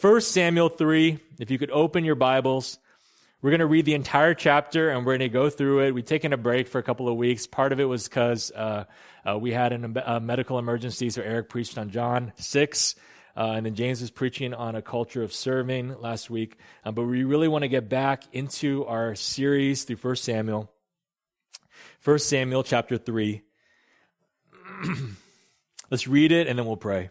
1 Samuel 3, if you could open your Bibles, we're going to read the entire chapter and we're going to go through it. We've taken a break for a couple of weeks. Part of it was because uh, uh, we had an, a medical emergency, so Eric preached on John 6. Uh, and then James was preaching on a culture of serving last week. Uh, but we really want to get back into our series through 1 Samuel. 1 Samuel chapter 3. Let's read it and then we'll pray.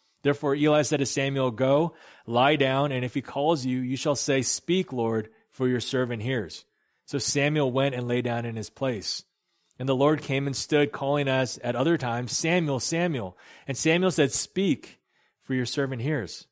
Therefore Eli said to Samuel, Go, lie down, and if he calls you, you shall say, Speak, Lord, for your servant hears. So Samuel went and lay down in his place. And the Lord came and stood, calling us at other times, Samuel, Samuel. And Samuel said, Speak, for your servant hears.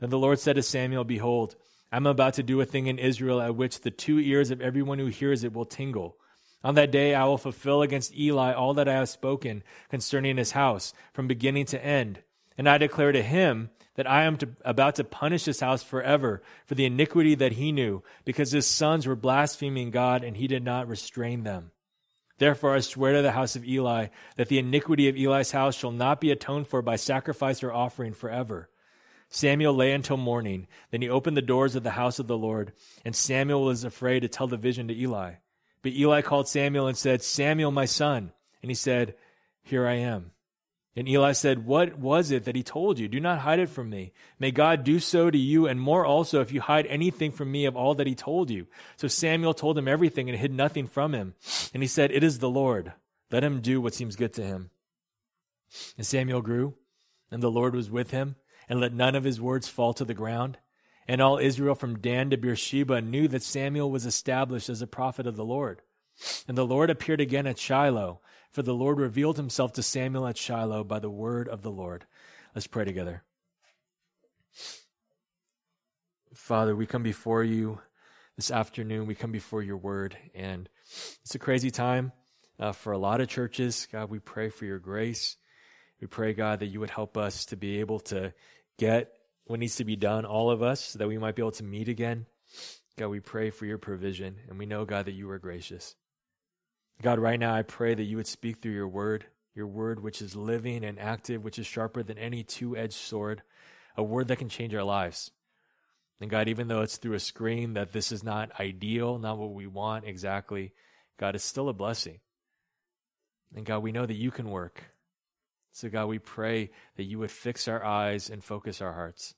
Then the Lord said to Samuel, Behold, I'm about to do a thing in Israel at which the two ears of everyone who hears it will tingle. On that day I will fulfill against Eli all that I have spoken concerning his house, from beginning to end. And I declare to him that I am to, about to punish his house forever for the iniquity that he knew, because his sons were blaspheming God, and he did not restrain them. Therefore I swear to the house of Eli that the iniquity of Eli's house shall not be atoned for by sacrifice or offering forever. Samuel lay until morning. Then he opened the doors of the house of the Lord, and Samuel was afraid to tell the vision to Eli. But Eli called Samuel and said, Samuel, my son. And he said, Here I am. And Eli said, What was it that he told you? Do not hide it from me. May God do so to you, and more also, if you hide anything from me of all that he told you. So Samuel told him everything and hid nothing from him. And he said, It is the Lord. Let him do what seems good to him. And Samuel grew, and the Lord was with him, and let none of his words fall to the ground. And all Israel from Dan to Beersheba knew that Samuel was established as a prophet of the Lord. And the Lord appeared again at Shiloh for the Lord revealed himself to Samuel at Shiloh by the word of the Lord. Let's pray together. Father, we come before you this afternoon. We come before your word, and it's a crazy time uh, for a lot of churches. God, we pray for your grace. We pray, God, that you would help us to be able to get what needs to be done, all of us, so that we might be able to meet again. God, we pray for your provision, and we know, God, that you are gracious. God, right now I pray that you would speak through your word, your word which is living and active, which is sharper than any two edged sword, a word that can change our lives. And God, even though it's through a screen that this is not ideal, not what we want exactly, God, it's still a blessing. And God, we know that you can work. So, God, we pray that you would fix our eyes and focus our hearts.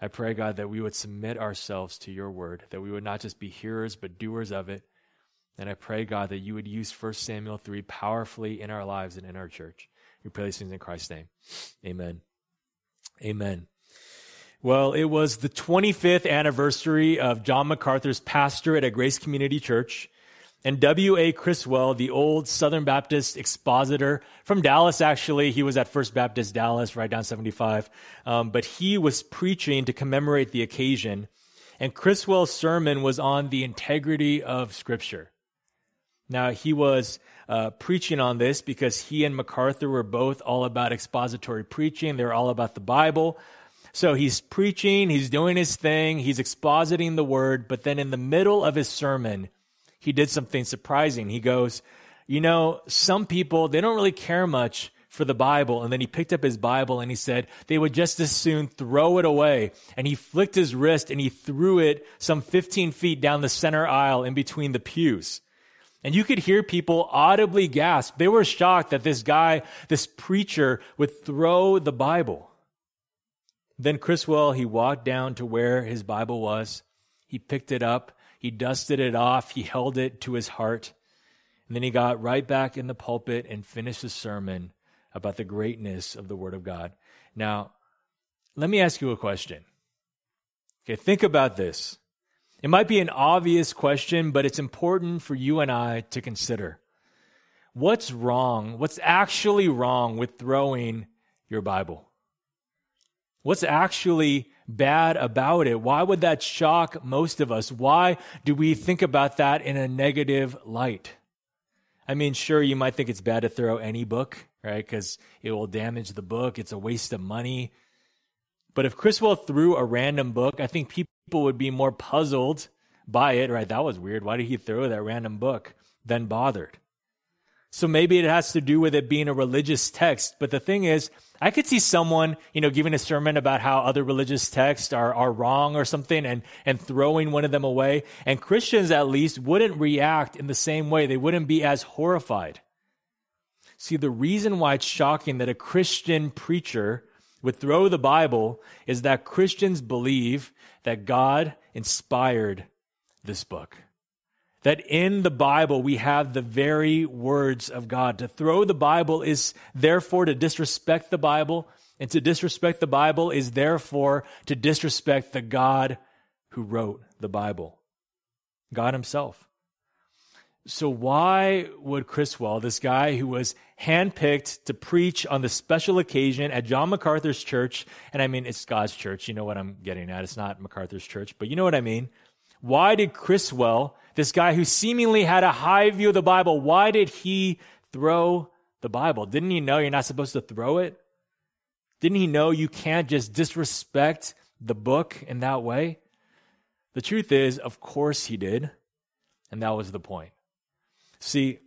I pray, God, that we would submit ourselves to your word, that we would not just be hearers, but doers of it. And I pray, God, that you would use 1 Samuel 3 powerfully in our lives and in our church. We pray these things in Christ's name. Amen. Amen. Well, it was the 25th anniversary of John MacArthur's pastorate at Grace Community Church. And W.A. Criswell, the old Southern Baptist expositor from Dallas, actually, he was at First Baptist Dallas, right down 75. Um, but he was preaching to commemorate the occasion. And Criswell's sermon was on the integrity of Scripture. Now, he was uh, preaching on this because he and MacArthur were both all about expository preaching. They're all about the Bible. So he's preaching, he's doing his thing, he's expositing the word, but then in the middle of his sermon, he did something surprising. He goes, You know, some people, they don't really care much for the Bible. And then he picked up his Bible and he said they would just as soon throw it away. And he flicked his wrist and he threw it some 15 feet down the center aisle in between the pews. And you could hear people audibly gasp. They were shocked that this guy, this preacher, would throw the Bible. Then Criswell, he walked down to where his Bible was, He picked it up, he dusted it off, he held it to his heart, and then he got right back in the pulpit and finished his sermon about the greatness of the Word of God. Now, let me ask you a question. Okay, think about this. It might be an obvious question, but it's important for you and I to consider. What's wrong? What's actually wrong with throwing your Bible? What's actually bad about it? Why would that shock most of us? Why do we think about that in a negative light? I mean, sure, you might think it's bad to throw any book, right? Because it will damage the book. It's a waste of money. But if Criswell threw a random book, I think people would be more puzzled by it, right? That was weird. Why did he throw that random book? Than bothered. So maybe it has to do with it being a religious text. But the thing is, I could see someone, you know, giving a sermon about how other religious texts are, are wrong or something and, and throwing one of them away. And Christians, at least, wouldn't react in the same way. They wouldn't be as horrified. See, the reason why it's shocking that a Christian preacher would throw the Bible is that Christians believe that God inspired this book that in the Bible we have the very words of God. To throw the Bible is therefore to disrespect the Bible, and to disrespect the Bible is therefore to disrespect the God who wrote the Bible, God Himself. So, why would Criswell, this guy who was handpicked to preach on the special occasion at John MacArthur's church, and I mean, it's God's church, you know what I'm getting at. It's not MacArthur's church, but you know what I mean. Why did Criswell, this guy who seemingly had a high view of the Bible, why did he throw the Bible? Didn't he know you're not supposed to throw it? Didn't he know you can't just disrespect the book in that way? The truth is, of course he did. And that was the point. See,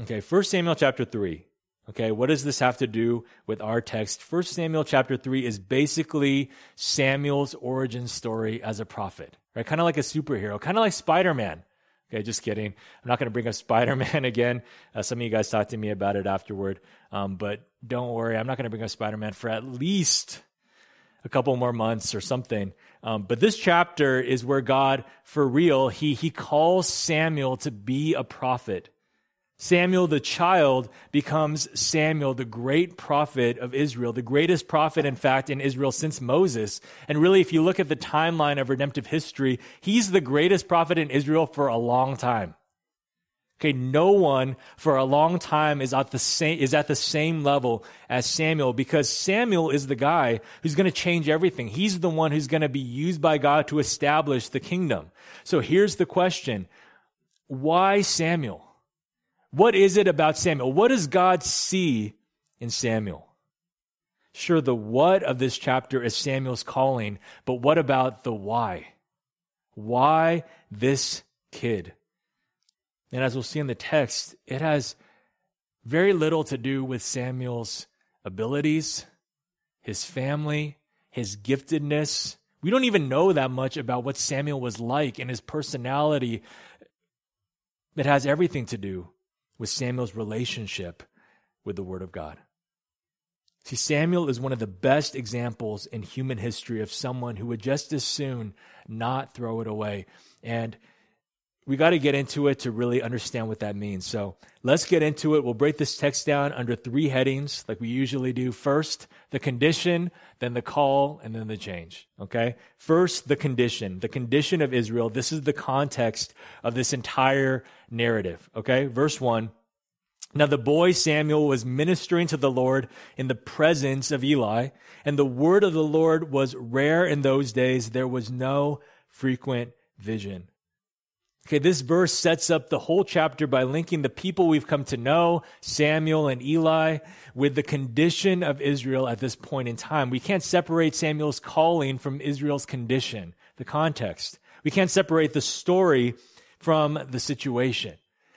okay, 1 Samuel chapter 3. Okay, what does this have to do with our text? 1 Samuel chapter 3 is basically Samuel's origin story as a prophet, right? Kind of like a superhero, kind of like Spider Man. Okay, just kidding. I'm not going to bring up Spider Man again. Uh, some of you guys talked to me about it afterward. Um, but don't worry, I'm not going to bring up Spider Man for at least a couple more months or something. Um, but this chapter is where God, for real, he, he calls Samuel to be a prophet. Samuel the child becomes Samuel, the great prophet of Israel, the greatest prophet, in fact, in Israel since Moses. And really, if you look at the timeline of redemptive history, he's the greatest prophet in Israel for a long time. Okay, no one for a long time is at the same, is at the same level as Samuel because Samuel is the guy who's going to change everything. He's the one who's going to be used by God to establish the kingdom. So here's the question. Why Samuel? What is it about Samuel? What does God see in Samuel? Sure, the what of this chapter is Samuel's calling, but what about the why? Why this kid? And as we'll see in the text, it has very little to do with Samuel's abilities, his family, his giftedness. We don't even know that much about what Samuel was like and his personality. It has everything to do with Samuel's relationship with the Word of God. See, Samuel is one of the best examples in human history of someone who would just as soon not throw it away. And we got to get into it to really understand what that means. So let's get into it. We'll break this text down under three headings, like we usually do. First, the condition, then the call, and then the change. Okay? First, the condition. The condition of Israel. This is the context of this entire narrative. Okay? Verse 1. Now the boy Samuel was ministering to the Lord in the presence of Eli, and the word of the Lord was rare in those days. There was no frequent vision. Okay, this verse sets up the whole chapter by linking the people we've come to know, Samuel and Eli, with the condition of Israel at this point in time. We can't separate Samuel's calling from Israel's condition, the context. We can't separate the story from the situation.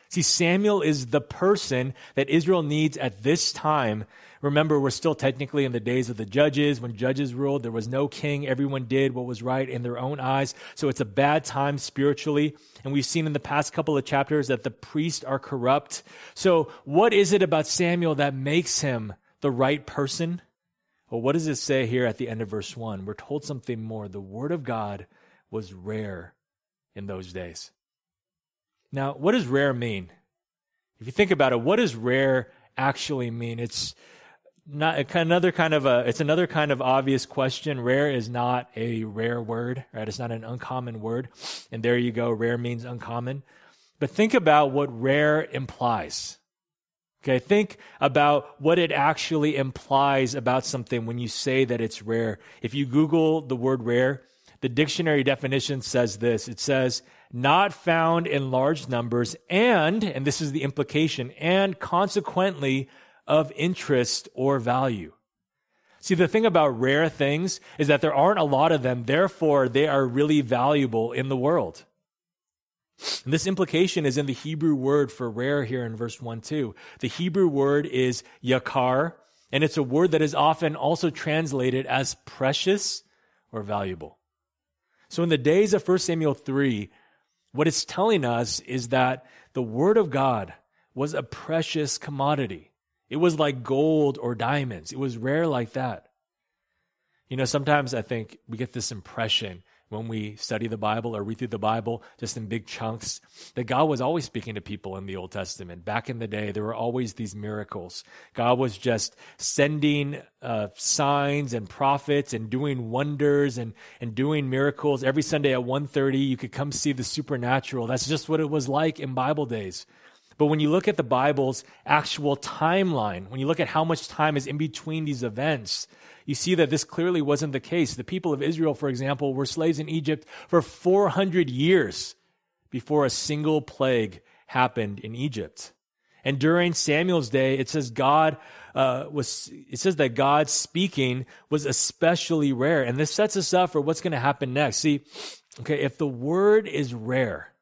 See, Samuel is the person that Israel needs at this time. Remember, we're still technically in the days of the judges. When judges ruled, there was no king. Everyone did what was right in their own eyes. So it's a bad time spiritually. And we've seen in the past couple of chapters that the priests are corrupt. So what is it about Samuel that makes him the right person? Well, what does it say here at the end of verse 1? We're told something more. The word of God was rare in those days. Now, what does rare mean? If you think about it, what does rare actually mean? It's not another kind of a it's another kind of obvious question. Rare is not a rare word right? It's not an uncommon word. And there you go. Rare means uncommon. But think about what rare implies. Okay think about what it actually implies about something when you say that it's rare. If you google the word rare the dictionary definition says this. It says not found in large numbers and and this is the implication and consequently of interest or value. See, the thing about rare things is that there aren't a lot of them, therefore, they are really valuable in the world. And this implication is in the Hebrew word for rare here in verse 1 2. The Hebrew word is yakar, and it's a word that is often also translated as precious or valuable. So in the days of 1 Samuel 3, what it's telling us is that the word of God was a precious commodity. It was like gold or diamonds. It was rare like that. You know, sometimes I think we get this impression when we study the Bible or read through the Bible just in big chunks that God was always speaking to people in the Old Testament. Back in the day, there were always these miracles. God was just sending uh, signs and prophets and doing wonders and, and doing miracles. Every Sunday at 1.30, you could come see the supernatural. That's just what it was like in Bible days. But when you look at the Bible's actual timeline, when you look at how much time is in between these events, you see that this clearly wasn't the case. The people of Israel, for example, were slaves in Egypt for 400 years before a single plague happened in Egypt. And during Samuel's day, it says God uh, was. It says that God speaking was especially rare, and this sets us up for what's going to happen next. See, okay, if the word is rare,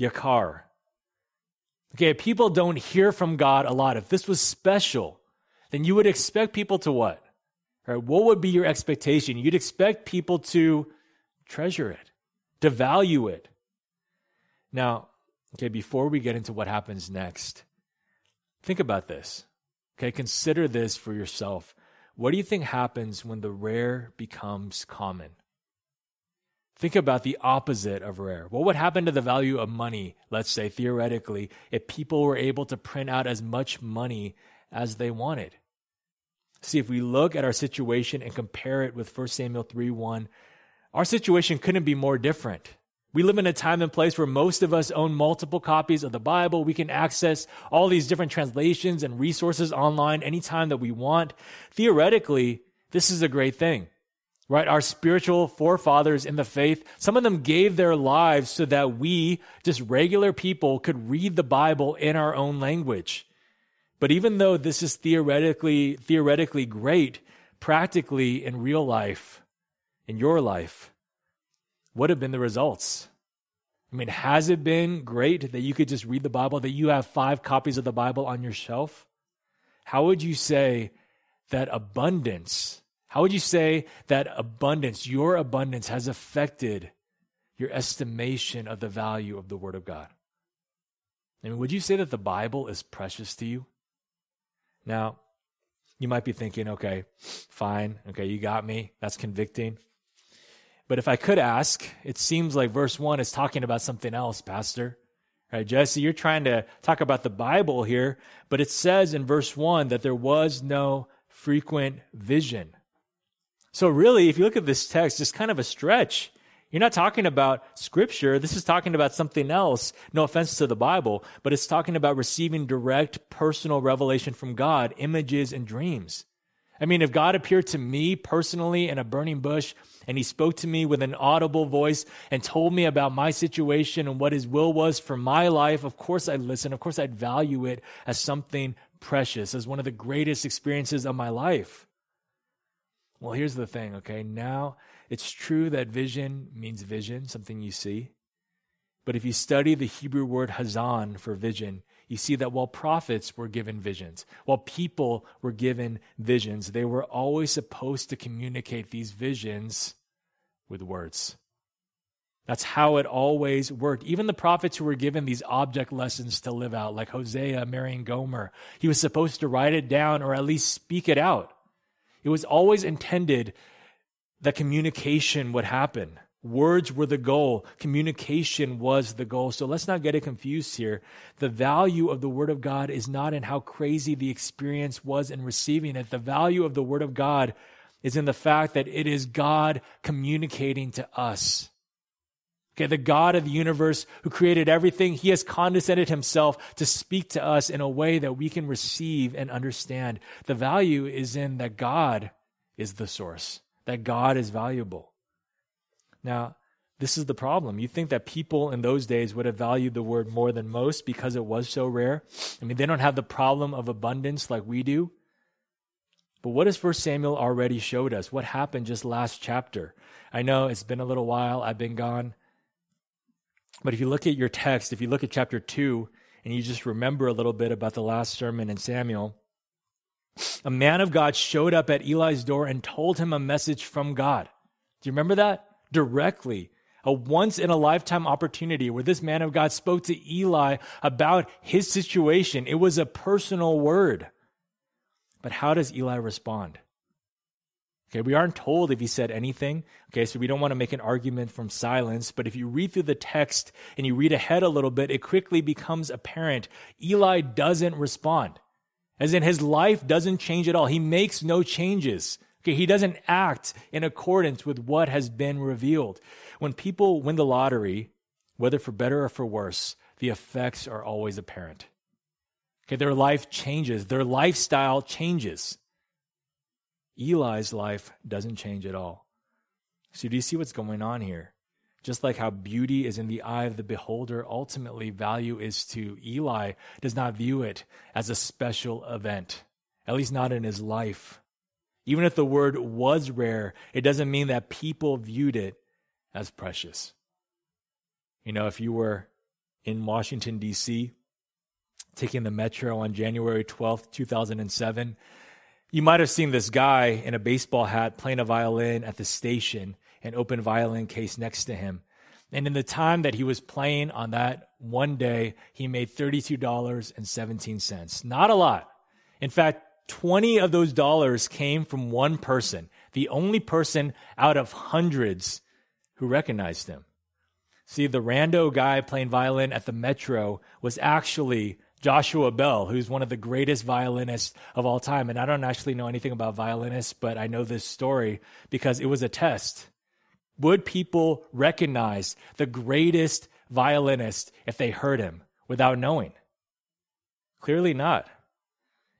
yakar, Okay, people don't hear from God a lot. If this was special, then you would expect people to what? Right? What would be your expectation? You'd expect people to treasure it, to value it. Now, okay, before we get into what happens next, think about this. Okay, consider this for yourself. What do you think happens when the rare becomes common? Think about the opposite of rare. What would happen to the value of money, let's say theoretically, if people were able to print out as much money as they wanted? See, if we look at our situation and compare it with 1 Samuel 3 1, our situation couldn't be more different. We live in a time and place where most of us own multiple copies of the Bible. We can access all these different translations and resources online anytime that we want. Theoretically, this is a great thing right? Our spiritual forefathers in the faith, some of them gave their lives so that we, just regular people, could read the Bible in our own language. But even though this is theoretically, theoretically great, practically in real life, in your life, what have been the results? I mean, has it been great that you could just read the Bible, that you have five copies of the Bible on your shelf? How would you say that abundance how would you say that abundance, your abundance, has affected your estimation of the value of the Word of God? I mean, would you say that the Bible is precious to you? Now, you might be thinking, okay, fine, okay, you got me. That's convicting. But if I could ask, it seems like verse 1 is talking about something else, Pastor. Right, Jesse, you're trying to talk about the Bible here, but it says in verse 1 that there was no frequent vision. So, really, if you look at this text, it's kind of a stretch. You're not talking about scripture. This is talking about something else. No offense to the Bible, but it's talking about receiving direct personal revelation from God, images and dreams. I mean, if God appeared to me personally in a burning bush and he spoke to me with an audible voice and told me about my situation and what his will was for my life, of course I'd listen. Of course I'd value it as something precious, as one of the greatest experiences of my life. Well, here's the thing, okay? Now, it's true that vision means vision, something you see. But if you study the Hebrew word hazan for vision, you see that while prophets were given visions, while people were given visions, they were always supposed to communicate these visions with words. That's how it always worked. Even the prophets who were given these object lessons to live out, like Hosea marrying Gomer, he was supposed to write it down or at least speak it out. It was always intended that communication would happen. Words were the goal. Communication was the goal. So let's not get it confused here. The value of the Word of God is not in how crazy the experience was in receiving it. The value of the Word of God is in the fact that it is God communicating to us. Okay, the God of the universe who created everything, He has condescended Himself to speak to us in a way that we can receive and understand. The value is in that God is the source, that God is valuable. Now, this is the problem. You think that people in those days would have valued the word more than most because it was so rare? I mean, they don't have the problem of abundance like we do. But what has First Samuel already showed us? What happened just last chapter? I know it's been a little while, I've been gone. But if you look at your text, if you look at chapter 2, and you just remember a little bit about the last sermon in Samuel, a man of God showed up at Eli's door and told him a message from God. Do you remember that? directly. A once in a lifetime opportunity where this man of God spoke to Eli about his situation. It was a personal word. But how does Eli respond? Okay, we aren't told if he said anything. Okay, so we don't want to make an argument from silence. But if you read through the text and you read ahead a little bit, it quickly becomes apparent Eli doesn't respond. As in, his life doesn't change at all. He makes no changes. Okay, he doesn't act in accordance with what has been revealed. When people win the lottery, whether for better or for worse, the effects are always apparent. Okay, their life changes, their lifestyle changes. Eli's life doesn't change at all. So, do you see what's going on here? Just like how beauty is in the eye of the beholder, ultimately value is to Eli, does not view it as a special event, at least not in his life. Even if the word was rare, it doesn't mean that people viewed it as precious. You know, if you were in Washington, D.C., taking the metro on January 12th, 2007, you might have seen this guy in a baseball hat playing a violin at the station, an open violin case next to him. And in the time that he was playing on that one day, he made $32.17. Not a lot. In fact, 20 of those dollars came from one person, the only person out of hundreds who recognized him. See, the rando guy playing violin at the Metro was actually Joshua Bell, who's one of the greatest violinists of all time. And I don't actually know anything about violinists, but I know this story because it was a test. Would people recognize the greatest violinist if they heard him without knowing? Clearly not.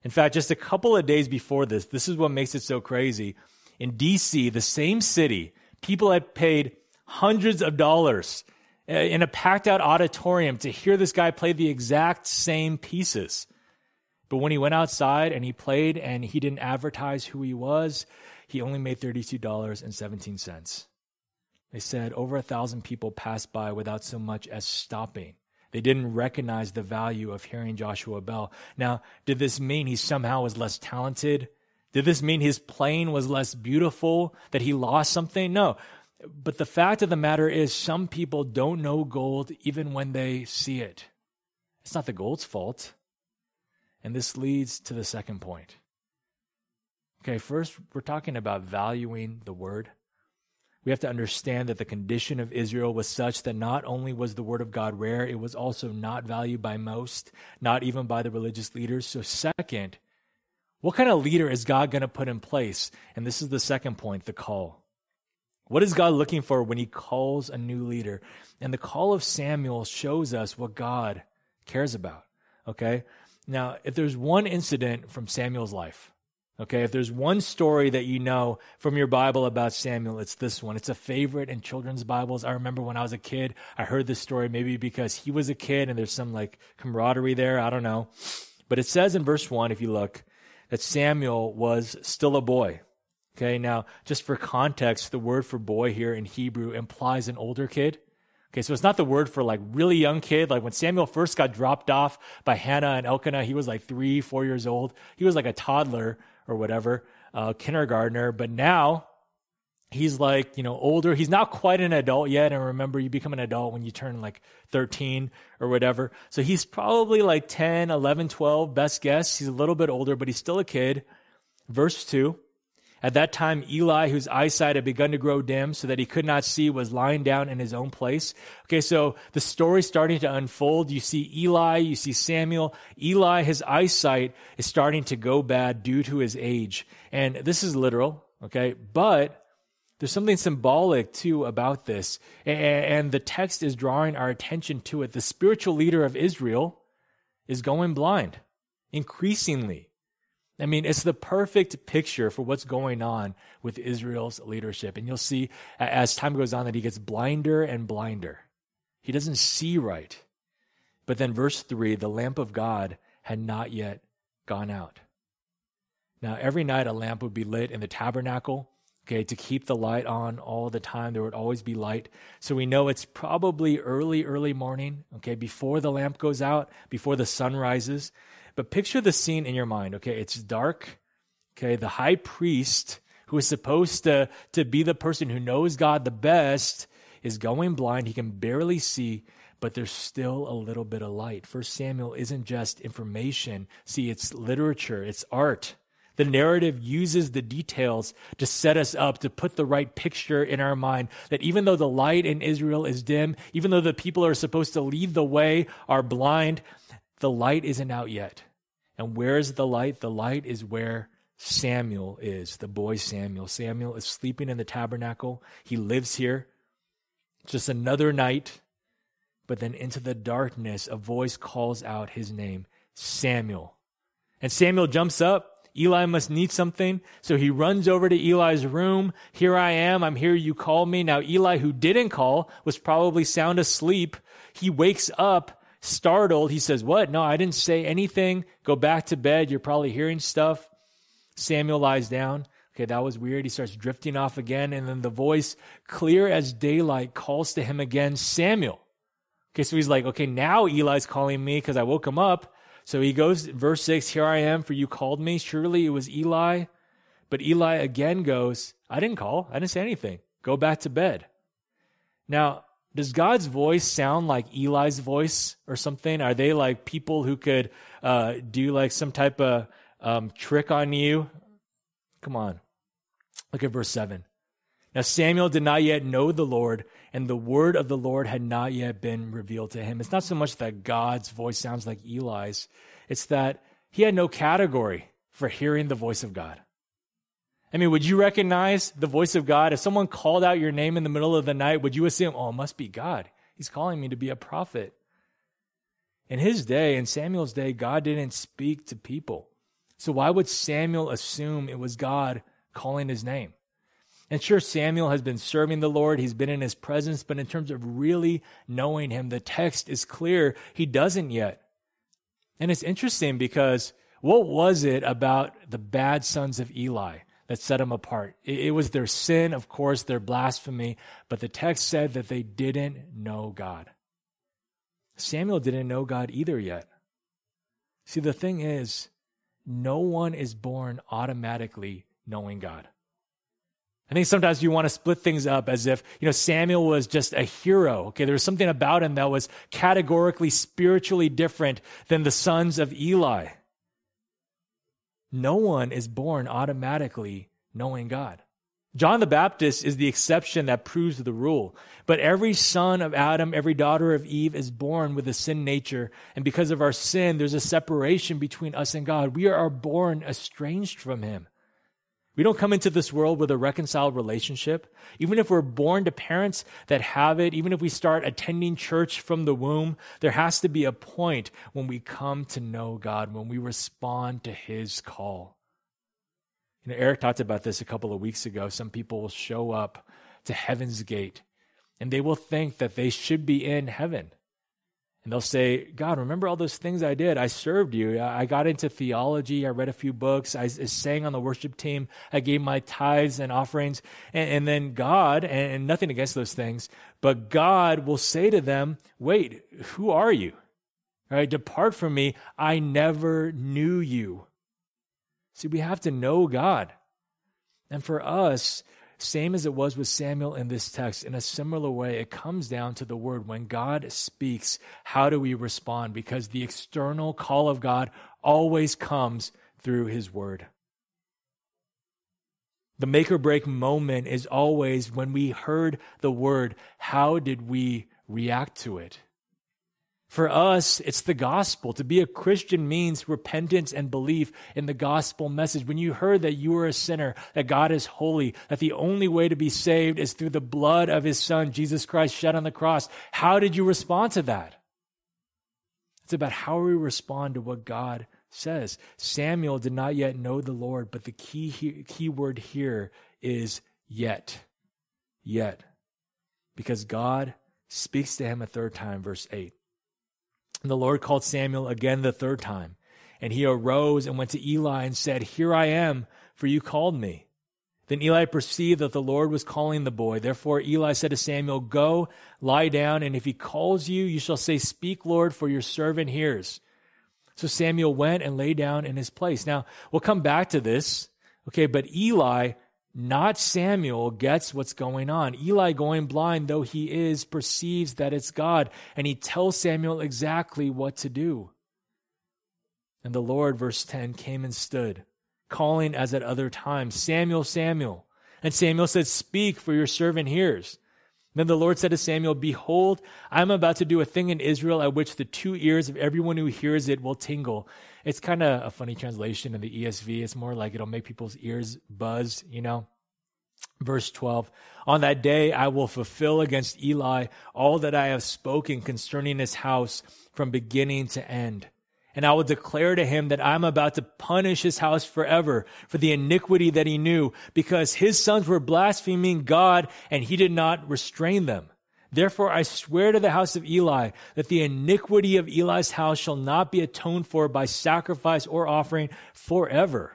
In fact, just a couple of days before this, this is what makes it so crazy. In DC, the same city, people had paid hundreds of dollars Uh, in a packed out auditorium to hear this guy play the exact same pieces. But when he went outside and he played and he didn't advertise who he was, he only made $32.17. They said over a thousand people passed by without so much as stopping. They didn't recognize the value of hearing Joshua Bell. Now, did this mean he somehow was less talented? Did this mean his playing was less beautiful, that he lost something? No. But the fact of the matter is, some people don't know gold even when they see it. It's not the gold's fault. And this leads to the second point. Okay, first, we're talking about valuing the word we have to understand that the condition of Israel was such that not only was the word of God rare, it was also not valued by most, not even by the religious leaders. So, second, what kind of leader is God going to put in place? And this is the second point the call. What is God looking for when he calls a new leader? And the call of Samuel shows us what God cares about. Okay? Now, if there's one incident from Samuel's life, Okay, if there's one story that you know from your Bible about Samuel, it's this one. It's a favorite in children's Bibles. I remember when I was a kid, I heard this story maybe because he was a kid and there's some like camaraderie there. I don't know. But it says in verse 1, if you look, that Samuel was still a boy. Okay, now just for context, the word for boy here in Hebrew implies an older kid. Okay, so it's not the word for like really young kid. Like when Samuel first got dropped off by Hannah and Elkanah, he was like three, four years old. He was like a toddler or whatever, uh, kindergartner. But now he's like, you know, older. He's not quite an adult yet. And remember, you become an adult when you turn like 13 or whatever. So he's probably like 10, 11, 12, best guess. He's a little bit older, but he's still a kid. Verse 2 At that time, Eli, whose eyesight had begun to grow dim so that he could not see, was lying down in his own place. Okay, so the story's starting to unfold. You see Eli, you see Samuel. Eli, his eyesight is starting to go bad due to his age. And this is literal, okay? But there's something symbolic too about this. And the text is drawing our attention to it. The spiritual leader of Israel is going blind increasingly. I mean, it's the perfect picture for what's going on with Israel's leadership. And you'll see as time goes on that he gets blinder and blinder. He doesn't see right. But then, verse 3 the lamp of God had not yet gone out. Now, every night a lamp would be lit in the tabernacle, okay, to keep the light on all the time. There would always be light. So we know it's probably early, early morning, okay, before the lamp goes out, before the sun rises. But picture the scene in your mind, okay? It's dark. Okay, the high priest who is supposed to, to be the person who knows God the best is going blind. He can barely see, but there's still a little bit of light. First Samuel isn't just information. See, it's literature, it's art. The narrative uses the details to set us up, to put the right picture in our mind that even though the light in Israel is dim, even though the people are supposed to lead the way are blind, the light isn't out yet. And where is the light? The light is where Samuel is, the boy Samuel. Samuel is sleeping in the tabernacle. He lives here. Just another night. But then into the darkness, a voice calls out his name, Samuel. And Samuel jumps up. Eli must need something. So he runs over to Eli's room. Here I am. I'm here. You called me. Now, Eli, who didn't call, was probably sound asleep. He wakes up startled. He says, What? No, I didn't say anything. Go back to bed. You're probably hearing stuff. Samuel lies down. Okay, that was weird. He starts drifting off again. And then the voice, clear as daylight, calls to him again, Samuel. Okay, so he's like, Okay, now Eli's calling me because I woke him up. So he goes, verse 6, Here I am, for you called me. Surely it was Eli. But Eli again goes, I didn't call. I didn't say anything. Go back to bed. Now, does God's voice sound like Eli's voice or something? Are they like people who could uh, do like some type of um, trick on you? Come on. Look at verse 7. Now Samuel did not yet know the Lord, and the word of the Lord had not yet been revealed to him. It's not so much that God's voice sounds like Eli's, it's that he had no category for hearing the voice of God. I mean, would you recognize the voice of God? If someone called out your name in the middle of the night, would you assume, oh, it must be God? He's calling me to be a prophet. In his day, in Samuel's day, God didn't speak to people. So why would Samuel assume it was God calling his name? And sure, Samuel has been serving the Lord. He's been in his presence, but in terms of really knowing him, the text is clear. He doesn't yet. And it's interesting because what was it about the bad sons of Eli that set them apart. It, was their sin, of course, their blasphemy, but the text said that they didn't know God. Samuel didn't know God either yet. See, the thing is, no one is born automatically knowing God. I think sometimes you want to split things up as if, you know, Samuel was just a hero. Okay, there was something about him that was categorically spiritually different than the sons of Eli. No one is born automatically knowing God. John the Baptist is the exception that proves the rule. But every son of Adam, every daughter of Eve is born with a sin nature. And because of our sin, there's a separation between us and God. We are born estranged from Him. We don't come into this world with a reconciled relationship. Even if we're born to parents that have it, even if we start attending church from the womb, there has to be a point when we come to know God, when we respond to His call. You know, Eric talked about this a couple of weeks ago. Some people will show up to heaven's gate and they will think that they should be in heaven. And they'll say, God, remember all those things I did? I served you. I got into theology. I read a few books. I sang on the worship team. I gave my tithes and offerings. And, and then God, and nothing against those things, but God will say to them, Wait, who are you? All right, depart from me. I never knew you. See, we have to know God. And for us, same as it was with Samuel in this text, in a similar way, it comes down to the word. When God speaks, how do we respond? Because the external call of God always comes through his word. The make or break moment is always when we heard the word, how did we react to it? For us, it's the gospel. To be a Christian means repentance and belief in the gospel message. When you heard that you are a sinner, that God is holy, that the only way to be saved is through the blood of his son, Jesus Christ, shed on the cross, how did you respond to that? It's about how we respond to what God says. Samuel did not yet know the Lord, but the key, key word here is yet. Yet. Because God speaks to him a third time, verse 8. And the Lord called Samuel again the third time. And he arose and went to Eli and said, Here I am, for you called me. Then Eli perceived that the Lord was calling the boy. Therefore Eli said to Samuel, Go, lie down, and if he calls you, you shall say, Speak, Lord, for your servant hears. So Samuel went and lay down in his place. Now, we'll come back to this, okay, but Eli not Samuel gets what's going on. Eli, going blind though he is, perceives that it's God, and he tells Samuel exactly what to do. And the Lord, verse 10, came and stood, calling as at other times, Samuel, Samuel. And Samuel said, Speak, for your servant hears. Then the Lord said to Samuel, Behold, I am about to do a thing in Israel at which the two ears of everyone who hears it will tingle. It's kind of a funny translation in the ESV. It's more like it'll make people's ears buzz, you know? Verse 12 On that day I will fulfill against Eli all that I have spoken concerning his house from beginning to end. And I will declare to him that I'm about to punish his house forever for the iniquity that he knew, because his sons were blaspheming God and he did not restrain them. Therefore, I swear to the house of Eli that the iniquity of Eli's house shall not be atoned for by sacrifice or offering forever.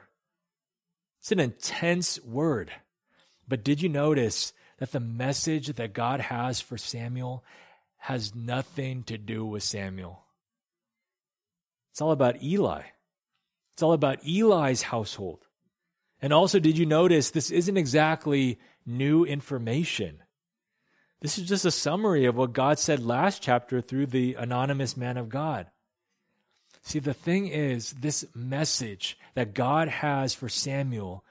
It's an intense word. But did you notice that the message that God has for Samuel has nothing to do with Samuel? It's all about Eli. It's all about Eli's household. And also, did you notice this isn't exactly new information? This is just a summary of what God said last chapter through the anonymous man of God. See, the thing is, this message that God has for Samuel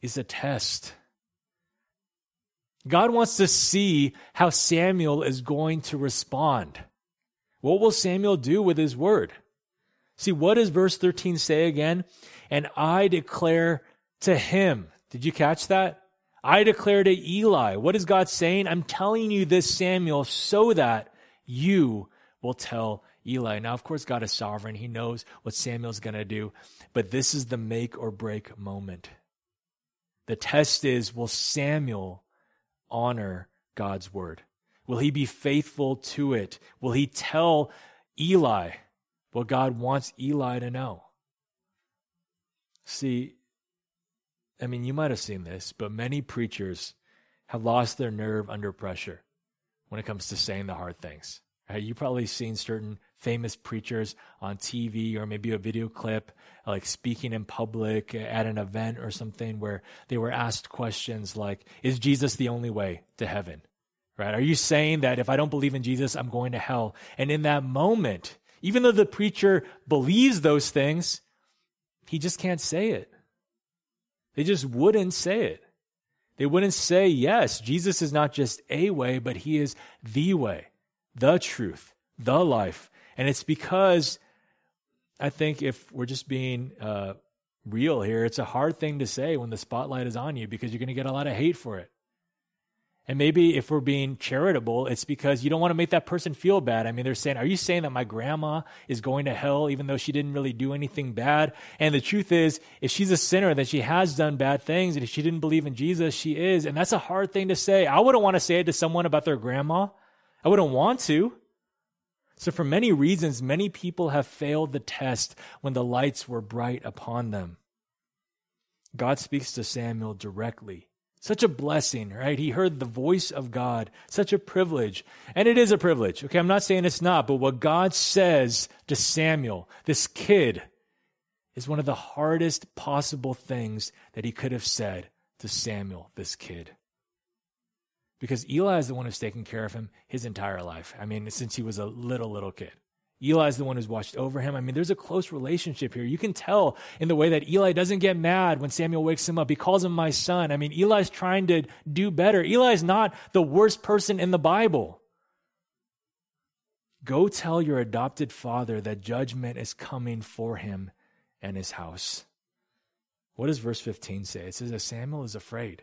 is a test. God wants to see how Samuel is going to respond. What will Samuel do with his word? See, what does verse 13 say again? And I declare to him. Did you catch that? I declare to Eli. What is God saying? I'm telling you this, Samuel, so that you will tell Eli. Now, of course, God is sovereign. He knows what Samuel's going to do, but this is the make or break moment. The test is will Samuel honor God's word? Will he be faithful to it? Will he tell Eli what God wants Eli to know. See, I mean, you might have seen this, but many preachers have lost their nerve under pressure when it comes to saying the hard things. Right? You've probably seen certain famous preachers on TV or maybe a video clip, like speaking in public at an event or something where they were asked questions like, Is Jesus the only way to heaven? Right? Are you saying that if I don't believe in Jesus, I'm going to hell? And in that moment, even though the preacher believes those things, he just can't say it. They just wouldn't say it. They wouldn't say, yes, Jesus is not just a way, but he is the way, the truth, the life. And it's because I think if we're just being uh, real here, it's a hard thing to say when the spotlight is on you because you're going to get a lot of hate for it. And maybe if we're being charitable, it's because you don't want to make that person feel bad. I mean, they're saying, Are you saying that my grandma is going to hell even though she didn't really do anything bad? And the truth is, if she's a sinner, then she has done bad things. And if she didn't believe in Jesus, she is. And that's a hard thing to say. I wouldn't want to say it to someone about their grandma. I wouldn't want to. So, for many reasons, many people have failed the test when the lights were bright upon them. God speaks to Samuel directly such a blessing, right? He heard the voice of God. Such a privilege. And it is a privilege. Okay, I'm not saying it's not, but what God says to Samuel, this kid, is one of the hardest possible things that he could have said to Samuel, this kid. Because Eli is the one who's taken care of him his entire life. I mean, since he was a little, little kid. Eli's the one who's watched over him. I mean, there's a close relationship here. You can tell in the way that Eli doesn't get mad when Samuel wakes him up. He calls him my son. I mean, Eli's trying to do better. Eli's not the worst person in the Bible. Go tell your adopted father that judgment is coming for him and his house. What does verse 15 say? It says that Samuel is afraid.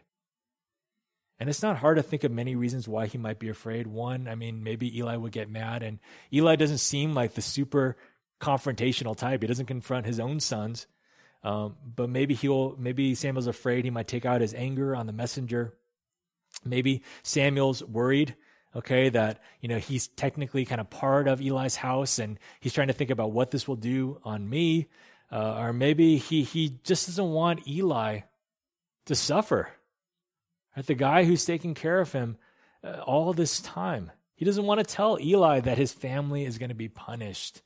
And it's not hard to think of many reasons why he might be afraid. One, I mean, maybe Eli would get mad, and Eli doesn't seem like the super confrontational type. He doesn't confront his own sons. Um, but maybe he'll, maybe Samuel's afraid he might take out his anger on the messenger. Maybe Samuel's worried, okay, that, you know, he's technically kind of part of Eli's house and he's trying to think about what this will do on me. Uh, or maybe he, he just doesn't want Eli to suffer. Right? The guy who's taking care of him uh, all this time. He doesn't want to tell Eli that his family is going to be punished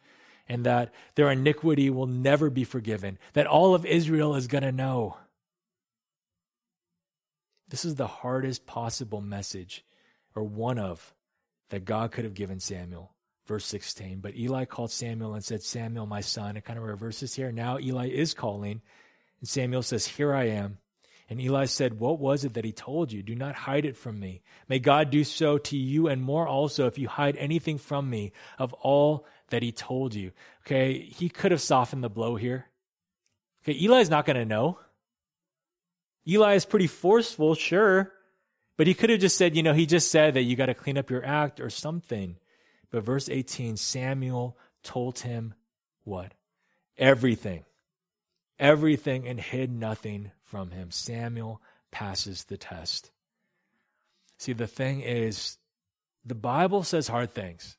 and that their iniquity will never be forgiven, that all of Israel is going to know. This is the hardest possible message, or one of, that God could have given Samuel. Verse 16. But Eli called Samuel and said, Samuel, my son. It kind of reverses here. Now Eli is calling, and Samuel says, Here I am. And Eli said, What was it that he told you? Do not hide it from me. May God do so to you and more also if you hide anything from me of all that he told you. Okay, he could have softened the blow here. Okay, Eli's not going to know. Eli is pretty forceful, sure, but he could have just said, you know, he just said that you got to clean up your act or something. But verse 18, Samuel told him what? Everything. Everything and hid nothing from him. Samuel passes the test. See, the thing is, the Bible says hard things.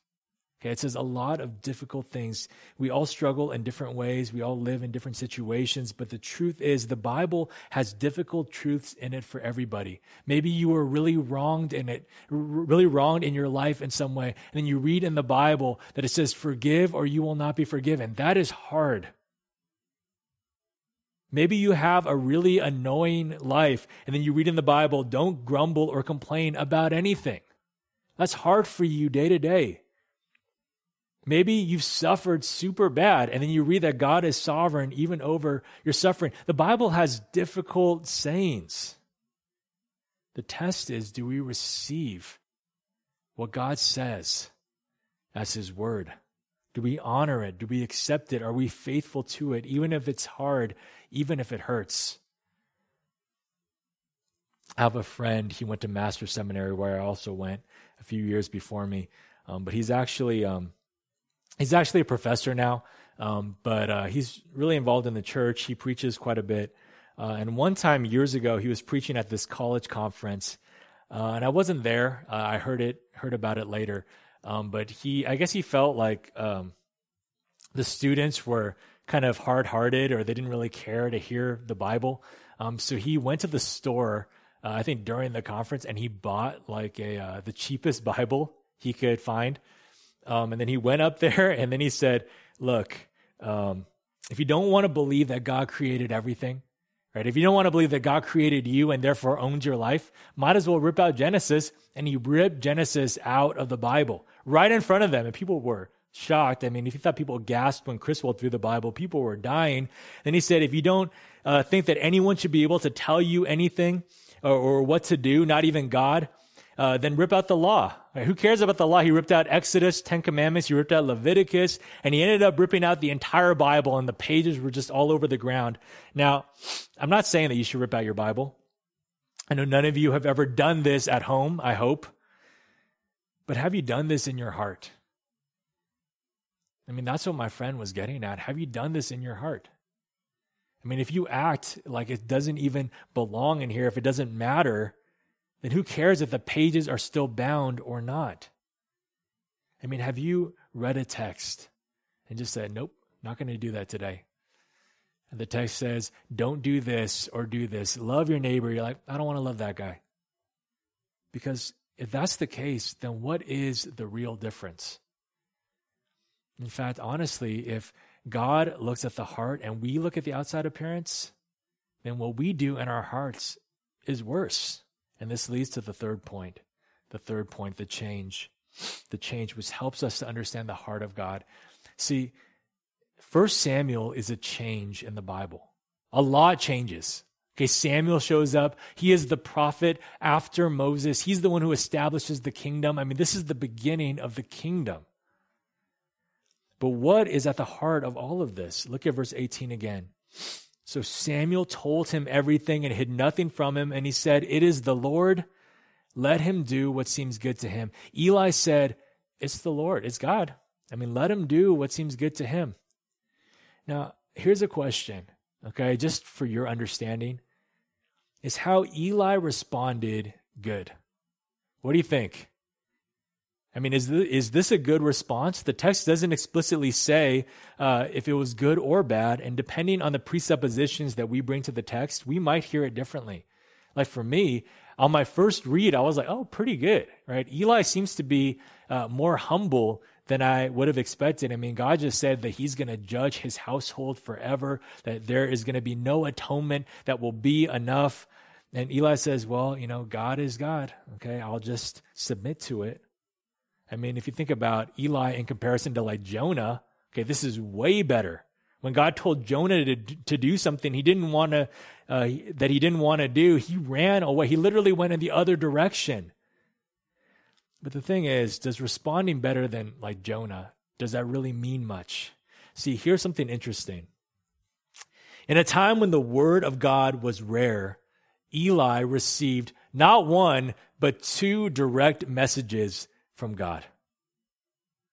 Okay, it says a lot of difficult things. We all struggle in different ways. We all live in different situations. But the truth is, the Bible has difficult truths in it for everybody. Maybe you were really wronged in it, really wronged in your life in some way. And then you read in the Bible that it says, forgive or you will not be forgiven. That is hard. Maybe you have a really annoying life, and then you read in the Bible, don't grumble or complain about anything. That's hard for you day to day. Maybe you've suffered super bad, and then you read that God is sovereign even over your suffering. The Bible has difficult sayings. The test is do we receive what God says as His word? Do we honor it? Do we accept it? Are we faithful to it, even if it's hard, even if it hurts? I have a friend, he went to Master Seminary where I also went a few years before me. Um, but he's actually um, he's actually a professor now. Um, but uh, he's really involved in the church. He preaches quite a bit. Uh, and one time years ago, he was preaching at this college conference, uh, and I wasn't there. Uh, I heard it, heard about it later. Um, but he, I guess he felt like um, the students were kind of hard hearted or they didn't really care to hear the Bible. Um, so he went to the store, uh, I think during the conference, and he bought like a uh, the cheapest Bible he could find. Um, and then he went up there and then he said, "Look, um, if you don't want to believe that God created everything, Right? If you don't want to believe that God created you and therefore owns your life, might as well rip out Genesis. And he ripped Genesis out of the Bible right in front of them. And people were shocked. I mean, if you thought people gasped when Criswell threw the Bible, people were dying. Then he said, if you don't uh, think that anyone should be able to tell you anything or, or what to do, not even God, uh, then rip out the law. Right? Who cares about the law? He ripped out Exodus, Ten Commandments, he ripped out Leviticus, and he ended up ripping out the entire Bible, and the pages were just all over the ground. Now, I'm not saying that you should rip out your Bible. I know none of you have ever done this at home, I hope. But have you done this in your heart? I mean, that's what my friend was getting at. Have you done this in your heart? I mean, if you act like it doesn't even belong in here, if it doesn't matter, then who cares if the pages are still bound or not? I mean, have you read a text and just said, nope, not going to do that today? And the text says, don't do this or do this. Love your neighbor. You're like, I don't want to love that guy. Because if that's the case, then what is the real difference? In fact, honestly, if God looks at the heart and we look at the outside appearance, then what we do in our hearts is worse. And this leads to the third point. The third point, the change. The change, which helps us to understand the heart of God. See, First Samuel is a change in the Bible. A lot changes. Okay, Samuel shows up. He is the prophet after Moses. He's the one who establishes the kingdom. I mean, this is the beginning of the kingdom. But what is at the heart of all of this? Look at verse 18 again. So Samuel told him everything and hid nothing from him, and he said, It is the Lord. Let him do what seems good to him. Eli said, It's the Lord, it's God. I mean, let him do what seems good to him. Now, here's a question, okay, just for your understanding is how Eli responded good? What do you think? I mean, is this, is this a good response? The text doesn't explicitly say uh, if it was good or bad, and depending on the presuppositions that we bring to the text, we might hear it differently. Like for me, on my first read, I was like, "Oh, pretty good," right? Eli seems to be uh, more humble than I would have expected. I mean, God just said that He's going to judge His household forever, that there is going to be no atonement that will be enough. And Eli says, Well, you know, God is God. Okay, I'll just submit to it. I mean, if you think about Eli in comparison to like Jonah, okay, this is way better. When God told Jonah to, to do something he didn't want to, uh, that he didn't want to do, he ran away. He literally went in the other direction. But the thing is, does responding better than like Jonah, does that really mean much? See, here's something interesting. In a time when the word of God was rare, Eli received not one, but two direct messages from God.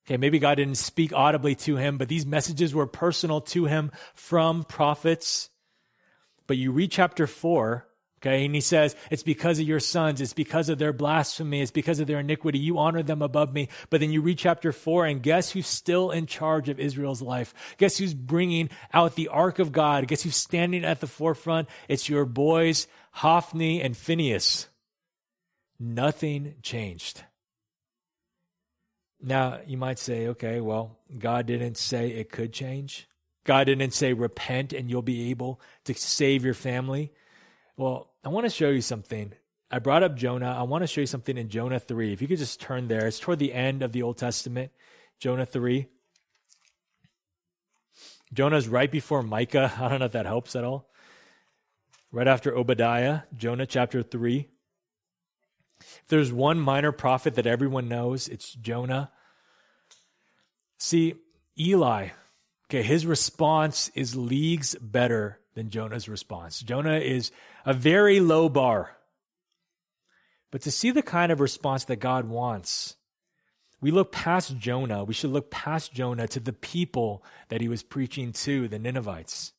Okay, maybe God didn't speak audibly to him, but these messages were personal to him from prophets. But you read chapter 4, Okay, and he says, It's because of your sons, it's because of their blasphemy, it's because of their iniquity. You honor them above me. But then you read chapter 4, and guess who's still in charge of Israel's life? Guess who's bringing out the ark of God? Guess who's standing at the forefront? It's your boys, Hophni and Phineas. Nothing changed. Now, you might say, okay, well, God didn't say it could change. God didn't say repent and you'll be able to save your family. Well, I want to show you something. I brought up Jonah. I want to show you something in Jonah 3. If you could just turn there, it's toward the end of the Old Testament, Jonah 3. Jonah's right before Micah. I don't know if that helps at all. Right after Obadiah, Jonah chapter 3. If there's one minor prophet that everyone knows, it's Jonah. See, Eli, okay, his response is leagues better than Jonah's response. Jonah is a very low bar. But to see the kind of response that God wants, we look past Jonah. We should look past Jonah to the people that he was preaching to, the Ninevites.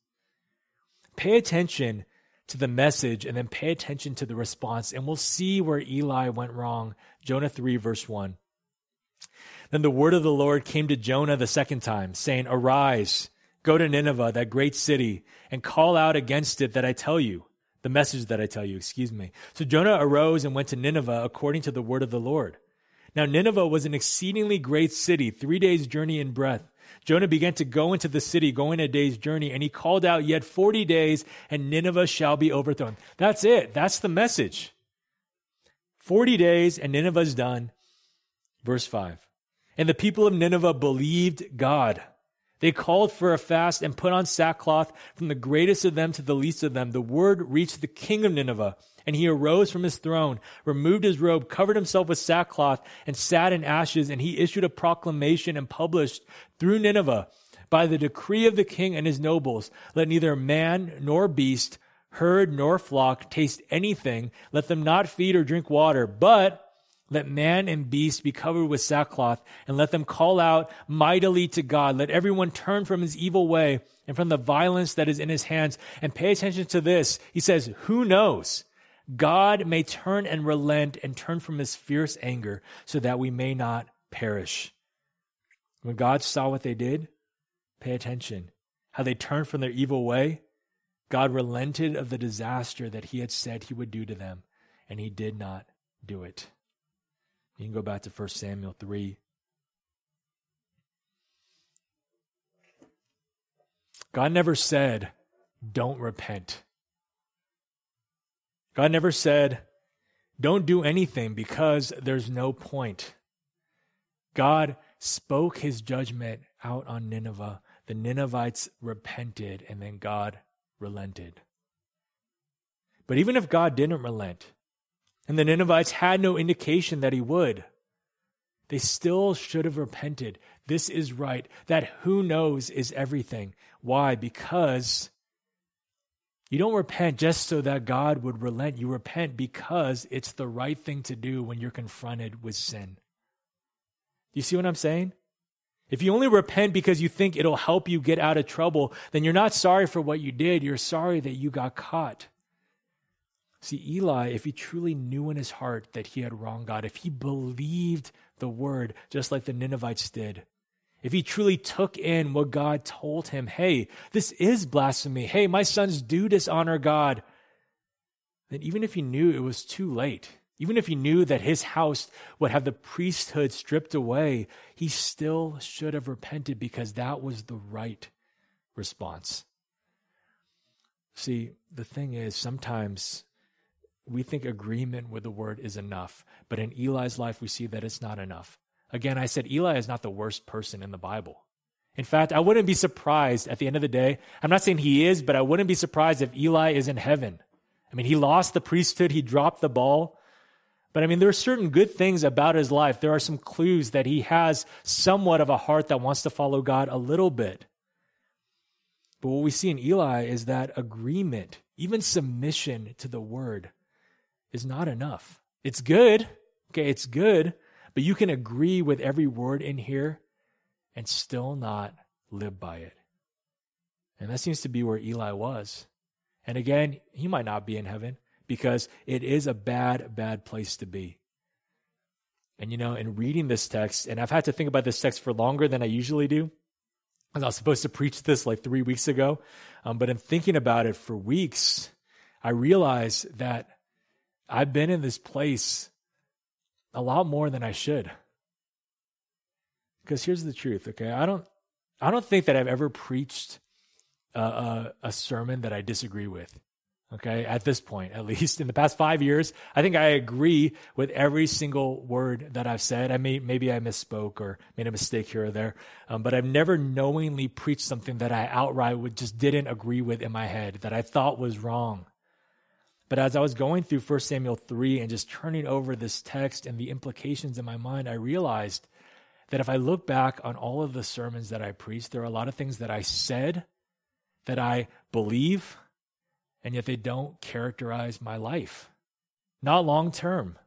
Pay attention to the message and then pay attention to the response, and we'll see where Eli went wrong. Jonah 3, verse 1. Then the word of the Lord came to Jonah the second time, saying, Arise Go to Nineveh, that great city, and call out against it that I tell you, the message that I tell you, excuse me. So Jonah arose and went to Nineveh according to the word of the Lord. Now Nineveh was an exceedingly great city, three days' journey in breadth. Jonah began to go into the city, going a day's journey, and he called out, Yet 40 days, and Nineveh shall be overthrown. That's it. That's the message. 40 days, and Nineveh's done. Verse 5. And the people of Nineveh believed God. They called for a fast and put on sackcloth from the greatest of them to the least of them. The word reached the king of Nineveh, and he arose from his throne, removed his robe, covered himself with sackcloth, and sat in ashes. And he issued a proclamation and published through Nineveh by the decree of the king and his nobles let neither man nor beast, herd nor flock taste anything. Let them not feed or drink water, but let man and beast be covered with sackcloth, and let them call out mightily to God. Let everyone turn from his evil way and from the violence that is in his hands. And pay attention to this. He says, Who knows? God may turn and relent and turn from his fierce anger so that we may not perish. When God saw what they did, pay attention. How they turned from their evil way, God relented of the disaster that he had said he would do to them, and he did not do it. You can go back to 1 Samuel 3. God never said, don't repent. God never said, don't do anything because there's no point. God spoke his judgment out on Nineveh, the Ninevites repented and then God relented. But even if God didn't relent, and the Ninevites had no indication that he would, they still should have repented. This is right. That who knows is everything. Why? Because you don't repent just so that God would relent. You repent because it's the right thing to do when you're confronted with sin. Do you see what I'm saying? If you only repent because you think it'll help you get out of trouble, then you're not sorry for what you did. You're sorry that you got caught. See, Eli, if he truly knew in his heart that he had wronged God, if he believed the word just like the Ninevites did, if he truly took in what God told him, hey, this is blasphemy. Hey, my sons do dishonor God. Then even if he knew it was too late, even if he knew that his house would have the priesthood stripped away, he still should have repented because that was the right response. See, the thing is, sometimes we think agreement with the word is enough, but in Eli's life, we see that it's not enough. Again, I said Eli is not the worst person in the Bible. In fact, I wouldn't be surprised at the end of the day. I'm not saying he is, but I wouldn't be surprised if Eli is in heaven. I mean, he lost the priesthood, he dropped the ball. But I mean, there are certain good things about his life. There are some clues that he has somewhat of a heart that wants to follow God a little bit. But what we see in Eli is that agreement, even submission to the word, is not enough. It's good. Okay, it's good. But you can agree with every word in here and still not live by it. And that seems to be where Eli was. And again, he might not be in heaven because it is a bad, bad place to be. And you know, in reading this text, and I've had to think about this text for longer than I usually do. I was supposed to preach this like three weeks ago, um, but in thinking about it for weeks, I realized that I've been in this place a lot more than I should. Because here's the truth, okay? I don't, I don't think that I've ever preached a, a, a sermon that I disagree with. Okay, at this point, at least in the past five years, I think I agree with every single word that I've said. I may maybe I misspoke or made a mistake here or there, um, but I've never knowingly preached something that I outright would just didn't agree with in my head that I thought was wrong. But as I was going through 1 Samuel 3 and just turning over this text and the implications in my mind, I realized that if I look back on all of the sermons that I preached, there are a lot of things that I said that I believe, and yet they don't characterize my life. Not long term.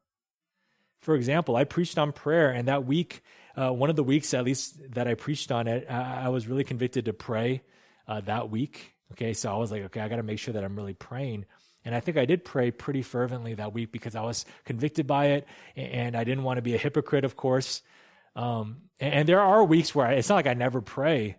For example, I preached on prayer, and that week, uh, one of the weeks at least that I preached on it, I, I was really convicted to pray uh, that week. Okay, so I was like, okay, I got to make sure that I'm really praying. And I think I did pray pretty fervently that week because I was convicted by it and I didn't want to be a hypocrite, of course. Um, and, there are weeks where I, it's not like I never pray,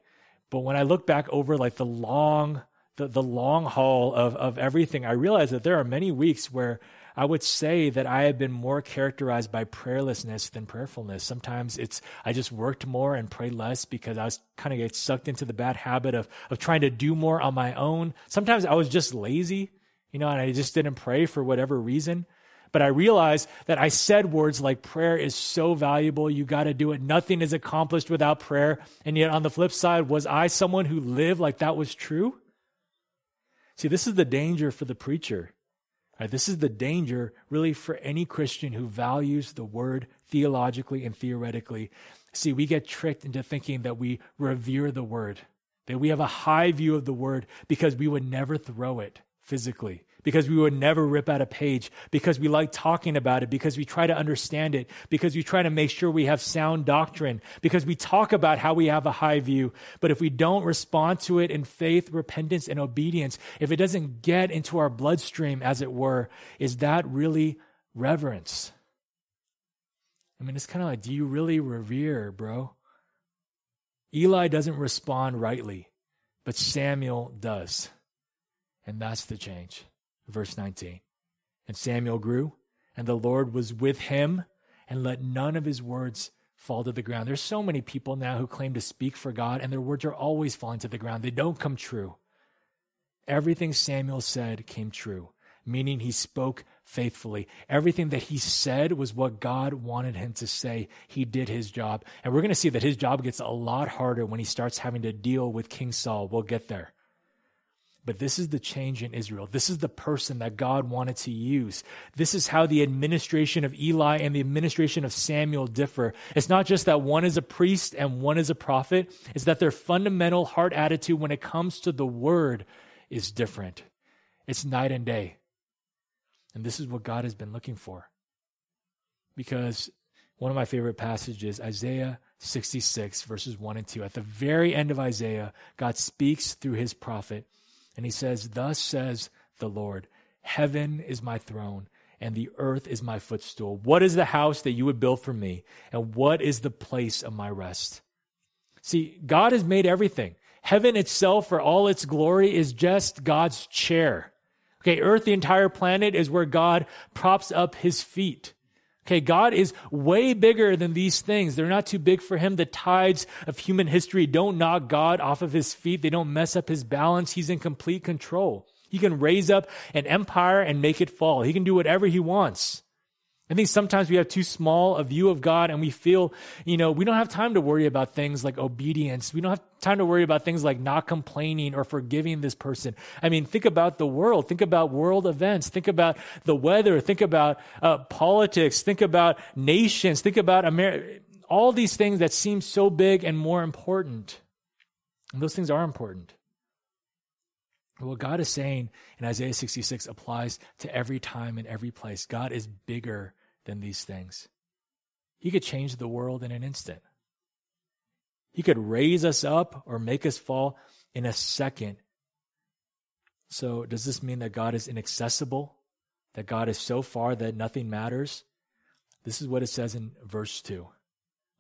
but when I look back over like the long, the, the long haul of, of everything, I realize that there are many weeks where I would say that I have been more characterized by prayerlessness than prayerfulness. Sometimes it's I just worked more and prayed less because I was kind of get sucked into the bad habit of of trying to do more on my own. Sometimes I was just lazy you know, and I just didn't pray for whatever reason. But I realized that I said words like prayer is so valuable. You got to do it. Nothing is accomplished without prayer. And yet, on the flip side, was I someone who lived like that was true? See, this is the danger for the preacher. Right, this is the danger, really, for any Christian who values the word theologically and theoretically. See, we get tricked into thinking that we revere the word, that we have a high view of the word because we would never throw it physically, because we would never rip out a page, because we like talking about it, because we try to understand it, because we try to make sure we have sound doctrine, because we talk about how we have a high view. But if we don't respond to it in faith, repentance, and obedience, if it doesn't get into our bloodstream, as it were, is that really reverence? I mean, it's kind of like, do you really revere, bro? Eli doesn't respond rightly, but Samuel does. And that's the change. Verse 19. And Samuel grew, and the Lord was with him, and let none of his words fall to the ground. There's so many people now who claim to speak for God, and their words are always falling to the ground. They don't come true. Everything Samuel said came true, meaning he spoke faithfully. Everything that he said was what God wanted him to say. He did his job. And we're going to see that his job gets a lot harder when he starts having to deal with King Saul. We'll get there. But this is the change in Israel. This is the person that God wanted to use. This is how the administration of Eli and the administration of Samuel differ. It's not just that one is a priest and one is a prophet, it's that their fundamental heart attitude when it comes to the word is different. It's night and day. And this is what God has been looking for. Because one of my favorite passages, Isaiah 66, verses 1 and 2. At the very end of Isaiah, God speaks through his prophet and he says, Thus says the Lord, Heaven is my throne, and the earth is my footstool. What is the house that you would build for me? And what is the place of my rest? See, God has made everything. Heaven itself, for all its glory, is just God's chair. Okay, earth, the entire planet, is where God props up his feet. Okay, God is way bigger than these things. They're not too big for him. The tides of human history don't knock God off of his feet. They don't mess up his balance. He's in complete control. He can raise up an empire and make it fall. He can do whatever he wants. I think sometimes we have too small a view of God and we feel, you know, we don't have time to worry about things like obedience. We don't have time to worry about things like not complaining or forgiving this person. I mean, think about the world. Think about world events. Think about the weather. Think about uh, politics. Think about nations. Think about America. All these things that seem so big and more important. And those things are important. What God is saying in Isaiah 66 applies to every time and every place. God is bigger than these things. He could change the world in an instant. He could raise us up or make us fall in a second. So, does this mean that God is inaccessible? That God is so far that nothing matters? This is what it says in verse 2.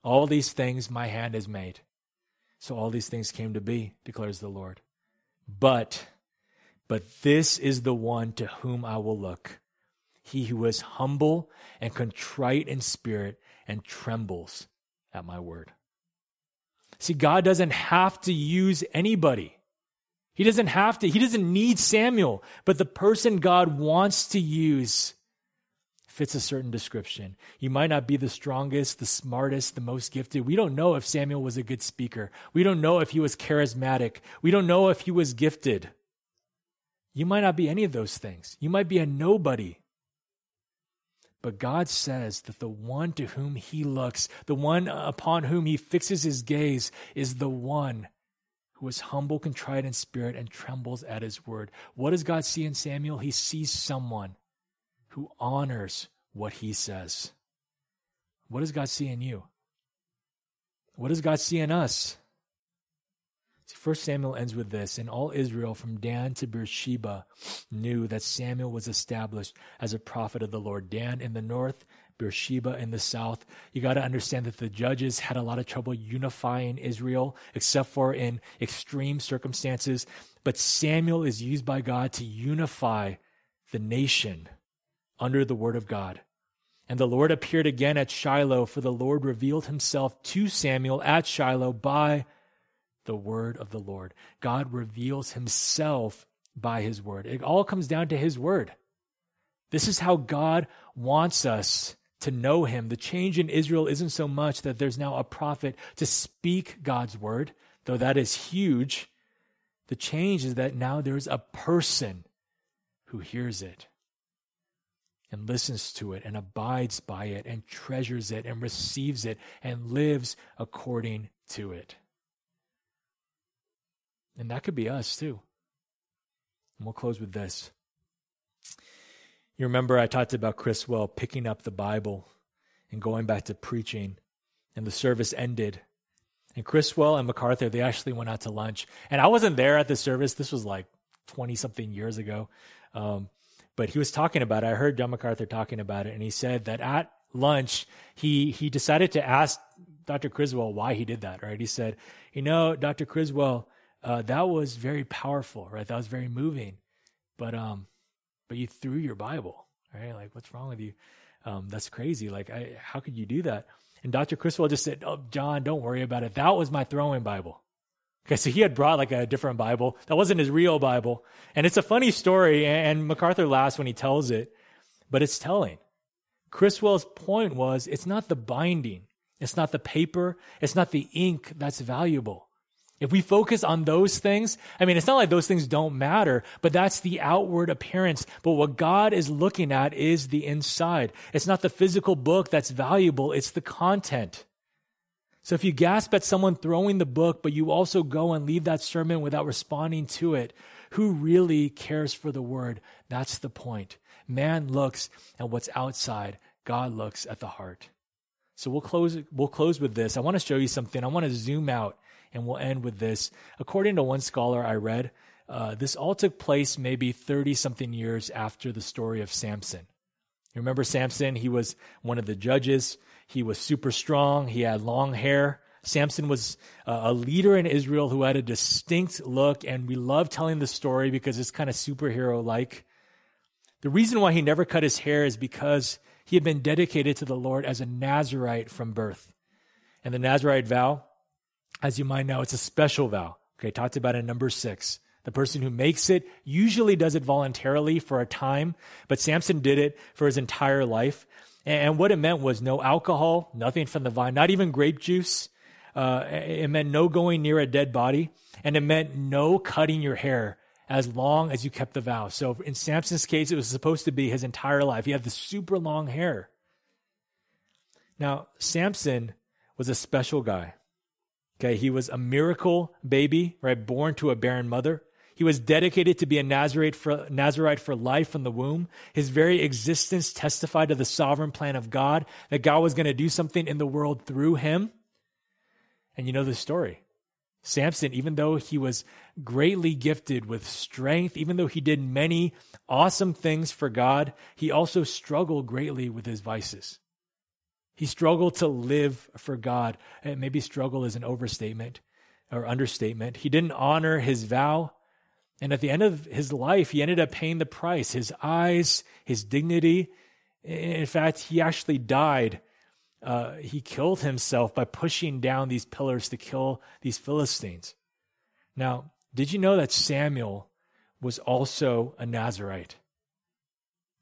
All these things my hand has made. So all these things came to be, declares the Lord. But but this is the one to whom I will look. He who is humble and contrite in spirit and trembles at my word. See, God doesn't have to use anybody. He doesn't have to, he doesn't need Samuel, but the person God wants to use fits a certain description. You might not be the strongest, the smartest, the most gifted. We don't know if Samuel was a good speaker. We don't know if he was charismatic. We don't know if he was gifted. You might not be any of those things. You might be a nobody. But God says that the one to whom he looks, the one upon whom he fixes his gaze, is the one who is humble, contrite in spirit, and trembles at his word. What does God see in Samuel? He sees someone who honors what he says. What does God see in you? What does God see in us? First Samuel ends with this, and all Israel from Dan to Beersheba knew that Samuel was established as a prophet of the Lord. Dan in the north, Beersheba in the south. You got to understand that the judges had a lot of trouble unifying Israel, except for in extreme circumstances. But Samuel is used by God to unify the nation under the word of God. And the Lord appeared again at Shiloh, for the Lord revealed himself to Samuel at Shiloh by the word of the Lord. God reveals himself by his word. It all comes down to his word. This is how God wants us to know him. The change in Israel isn't so much that there's now a prophet to speak God's word, though that is huge. The change is that now there's a person who hears it and listens to it and abides by it and treasures it and receives it and lives according to it. And that could be us too. And we'll close with this. You remember I talked about Criswell picking up the Bible and going back to preaching, and the service ended. And Criswell and MacArthur, they actually went out to lunch. And I wasn't there at the service. This was like 20 something years ago. Um, but he was talking about it. I heard John MacArthur talking about it, and he said that at lunch, he, he decided to ask Dr. Criswell why he did that, right? He said, You know, Dr. Criswell, uh, that was very powerful, right? That was very moving. But um, but you threw your Bible, right? Like, what's wrong with you? Um, that's crazy. Like, I, how could you do that? And Dr. Criswell just said, "Oh, John, don't worry about it. That was my throwing Bible." Okay, so he had brought like a different Bible. That wasn't his real Bible. And it's a funny story, and MacArthur laughs when he tells it. but it's telling. Criswell's point was it's not the binding, it's not the paper, it's not the ink that's valuable. If we focus on those things, I mean, it's not like those things don't matter, but that's the outward appearance. But what God is looking at is the inside. It's not the physical book that's valuable, it's the content. So if you gasp at someone throwing the book, but you also go and leave that sermon without responding to it, who really cares for the word? That's the point. Man looks at what's outside, God looks at the heart. So we'll close, we'll close with this. I want to show you something. I want to zoom out and we'll end with this. According to one scholar I read, uh, this all took place maybe 30 something years after the story of Samson. You remember Samson? He was one of the judges. He was super strong. He had long hair. Samson was a leader in Israel who had a distinct look, and we love telling the story because it's kind of superhero like. The reason why he never cut his hair is because he had been dedicated to the Lord as a Nazarite from birth. And the Nazarite vow, as you might know, it's a special vow. Okay, talked about in number six. The person who makes it usually does it voluntarily for a time, but Samson did it for his entire life. And what it meant was no alcohol, nothing from the vine, not even grape juice. Uh, it meant no going near a dead body, and it meant no cutting your hair as long as you kept the vow. So in Samson's case, it was supposed to be his entire life. He had the super long hair. Now, Samson was a special guy. Okay, he was a miracle baby, right, born to a barren mother. He was dedicated to be a Nazarite for, Nazarite for life from the womb. His very existence testified to the sovereign plan of God, that God was going to do something in the world through him. And you know the story. Samson, even though he was greatly gifted with strength, even though he did many awesome things for God, he also struggled greatly with his vices. He struggled to live for God. And maybe struggle is an overstatement or understatement. He didn't honor his vow. And at the end of his life, he ended up paying the price his eyes, his dignity. In fact, he actually died. Uh, he killed himself by pushing down these pillars to kill these Philistines. Now, did you know that Samuel was also a Nazarite?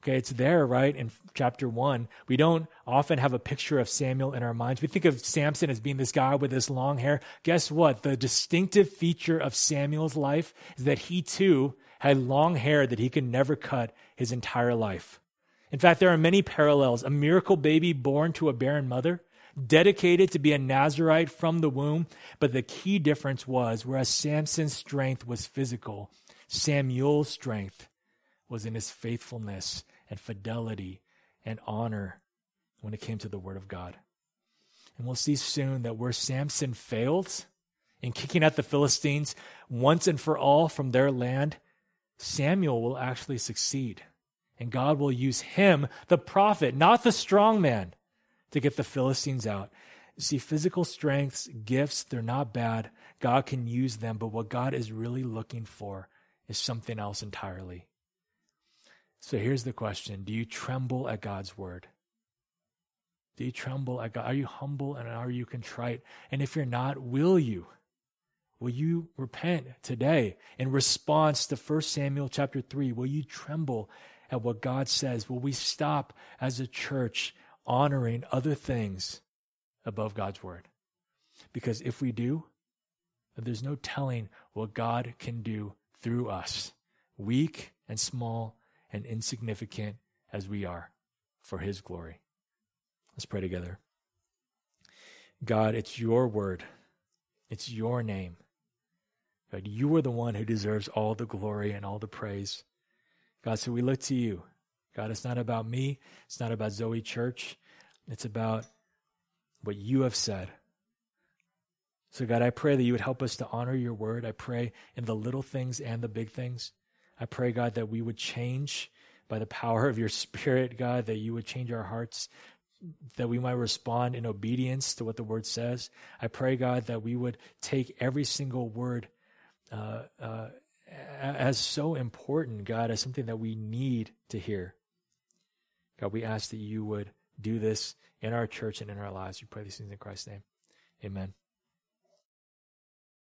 Okay, it's there, right, in chapter one. We don't often have a picture of Samuel in our minds. We think of Samson as being this guy with this long hair. Guess what? The distinctive feature of Samuel's life is that he too had long hair that he could never cut his entire life. In fact, there are many parallels. A miracle baby born to a barren mother, dedicated to be a Nazarite from the womb. But the key difference was whereas Samson's strength was physical, Samuel's strength was in his faithfulness and fidelity and honor when it came to the Word of God. And we'll see soon that where Samson failed in kicking out the Philistines once and for all from their land, Samuel will actually succeed. And God will use him, the prophet, not the strong man, to get the Philistines out. See, physical strengths, gifts, they're not bad. God can use them, but what God is really looking for is something else entirely. So here's the question Do you tremble at God's word? Do you tremble at God? Are you humble and are you contrite? And if you're not, will you? Will you repent today in response to 1 Samuel chapter 3? Will you tremble at what God says? Will we stop as a church honoring other things above God's word? Because if we do, there's no telling what God can do through us, weak and small and insignificant as we are for His glory. Let's pray together. God, it's your word, it's your name. God, you are the one who deserves all the glory and all the praise. God, so we look to you. God, it's not about me, it's not about Zoe Church, it's about what you have said. So, God, I pray that you would help us to honor your word. I pray in the little things and the big things. I pray, God, that we would change by the power of your Spirit, God, that you would change our hearts, that we might respond in obedience to what the word says. I pray, God, that we would take every single word uh, uh, as so important, God, as something that we need to hear. God, we ask that you would do this in our church and in our lives. We pray these things in Christ's name. Amen.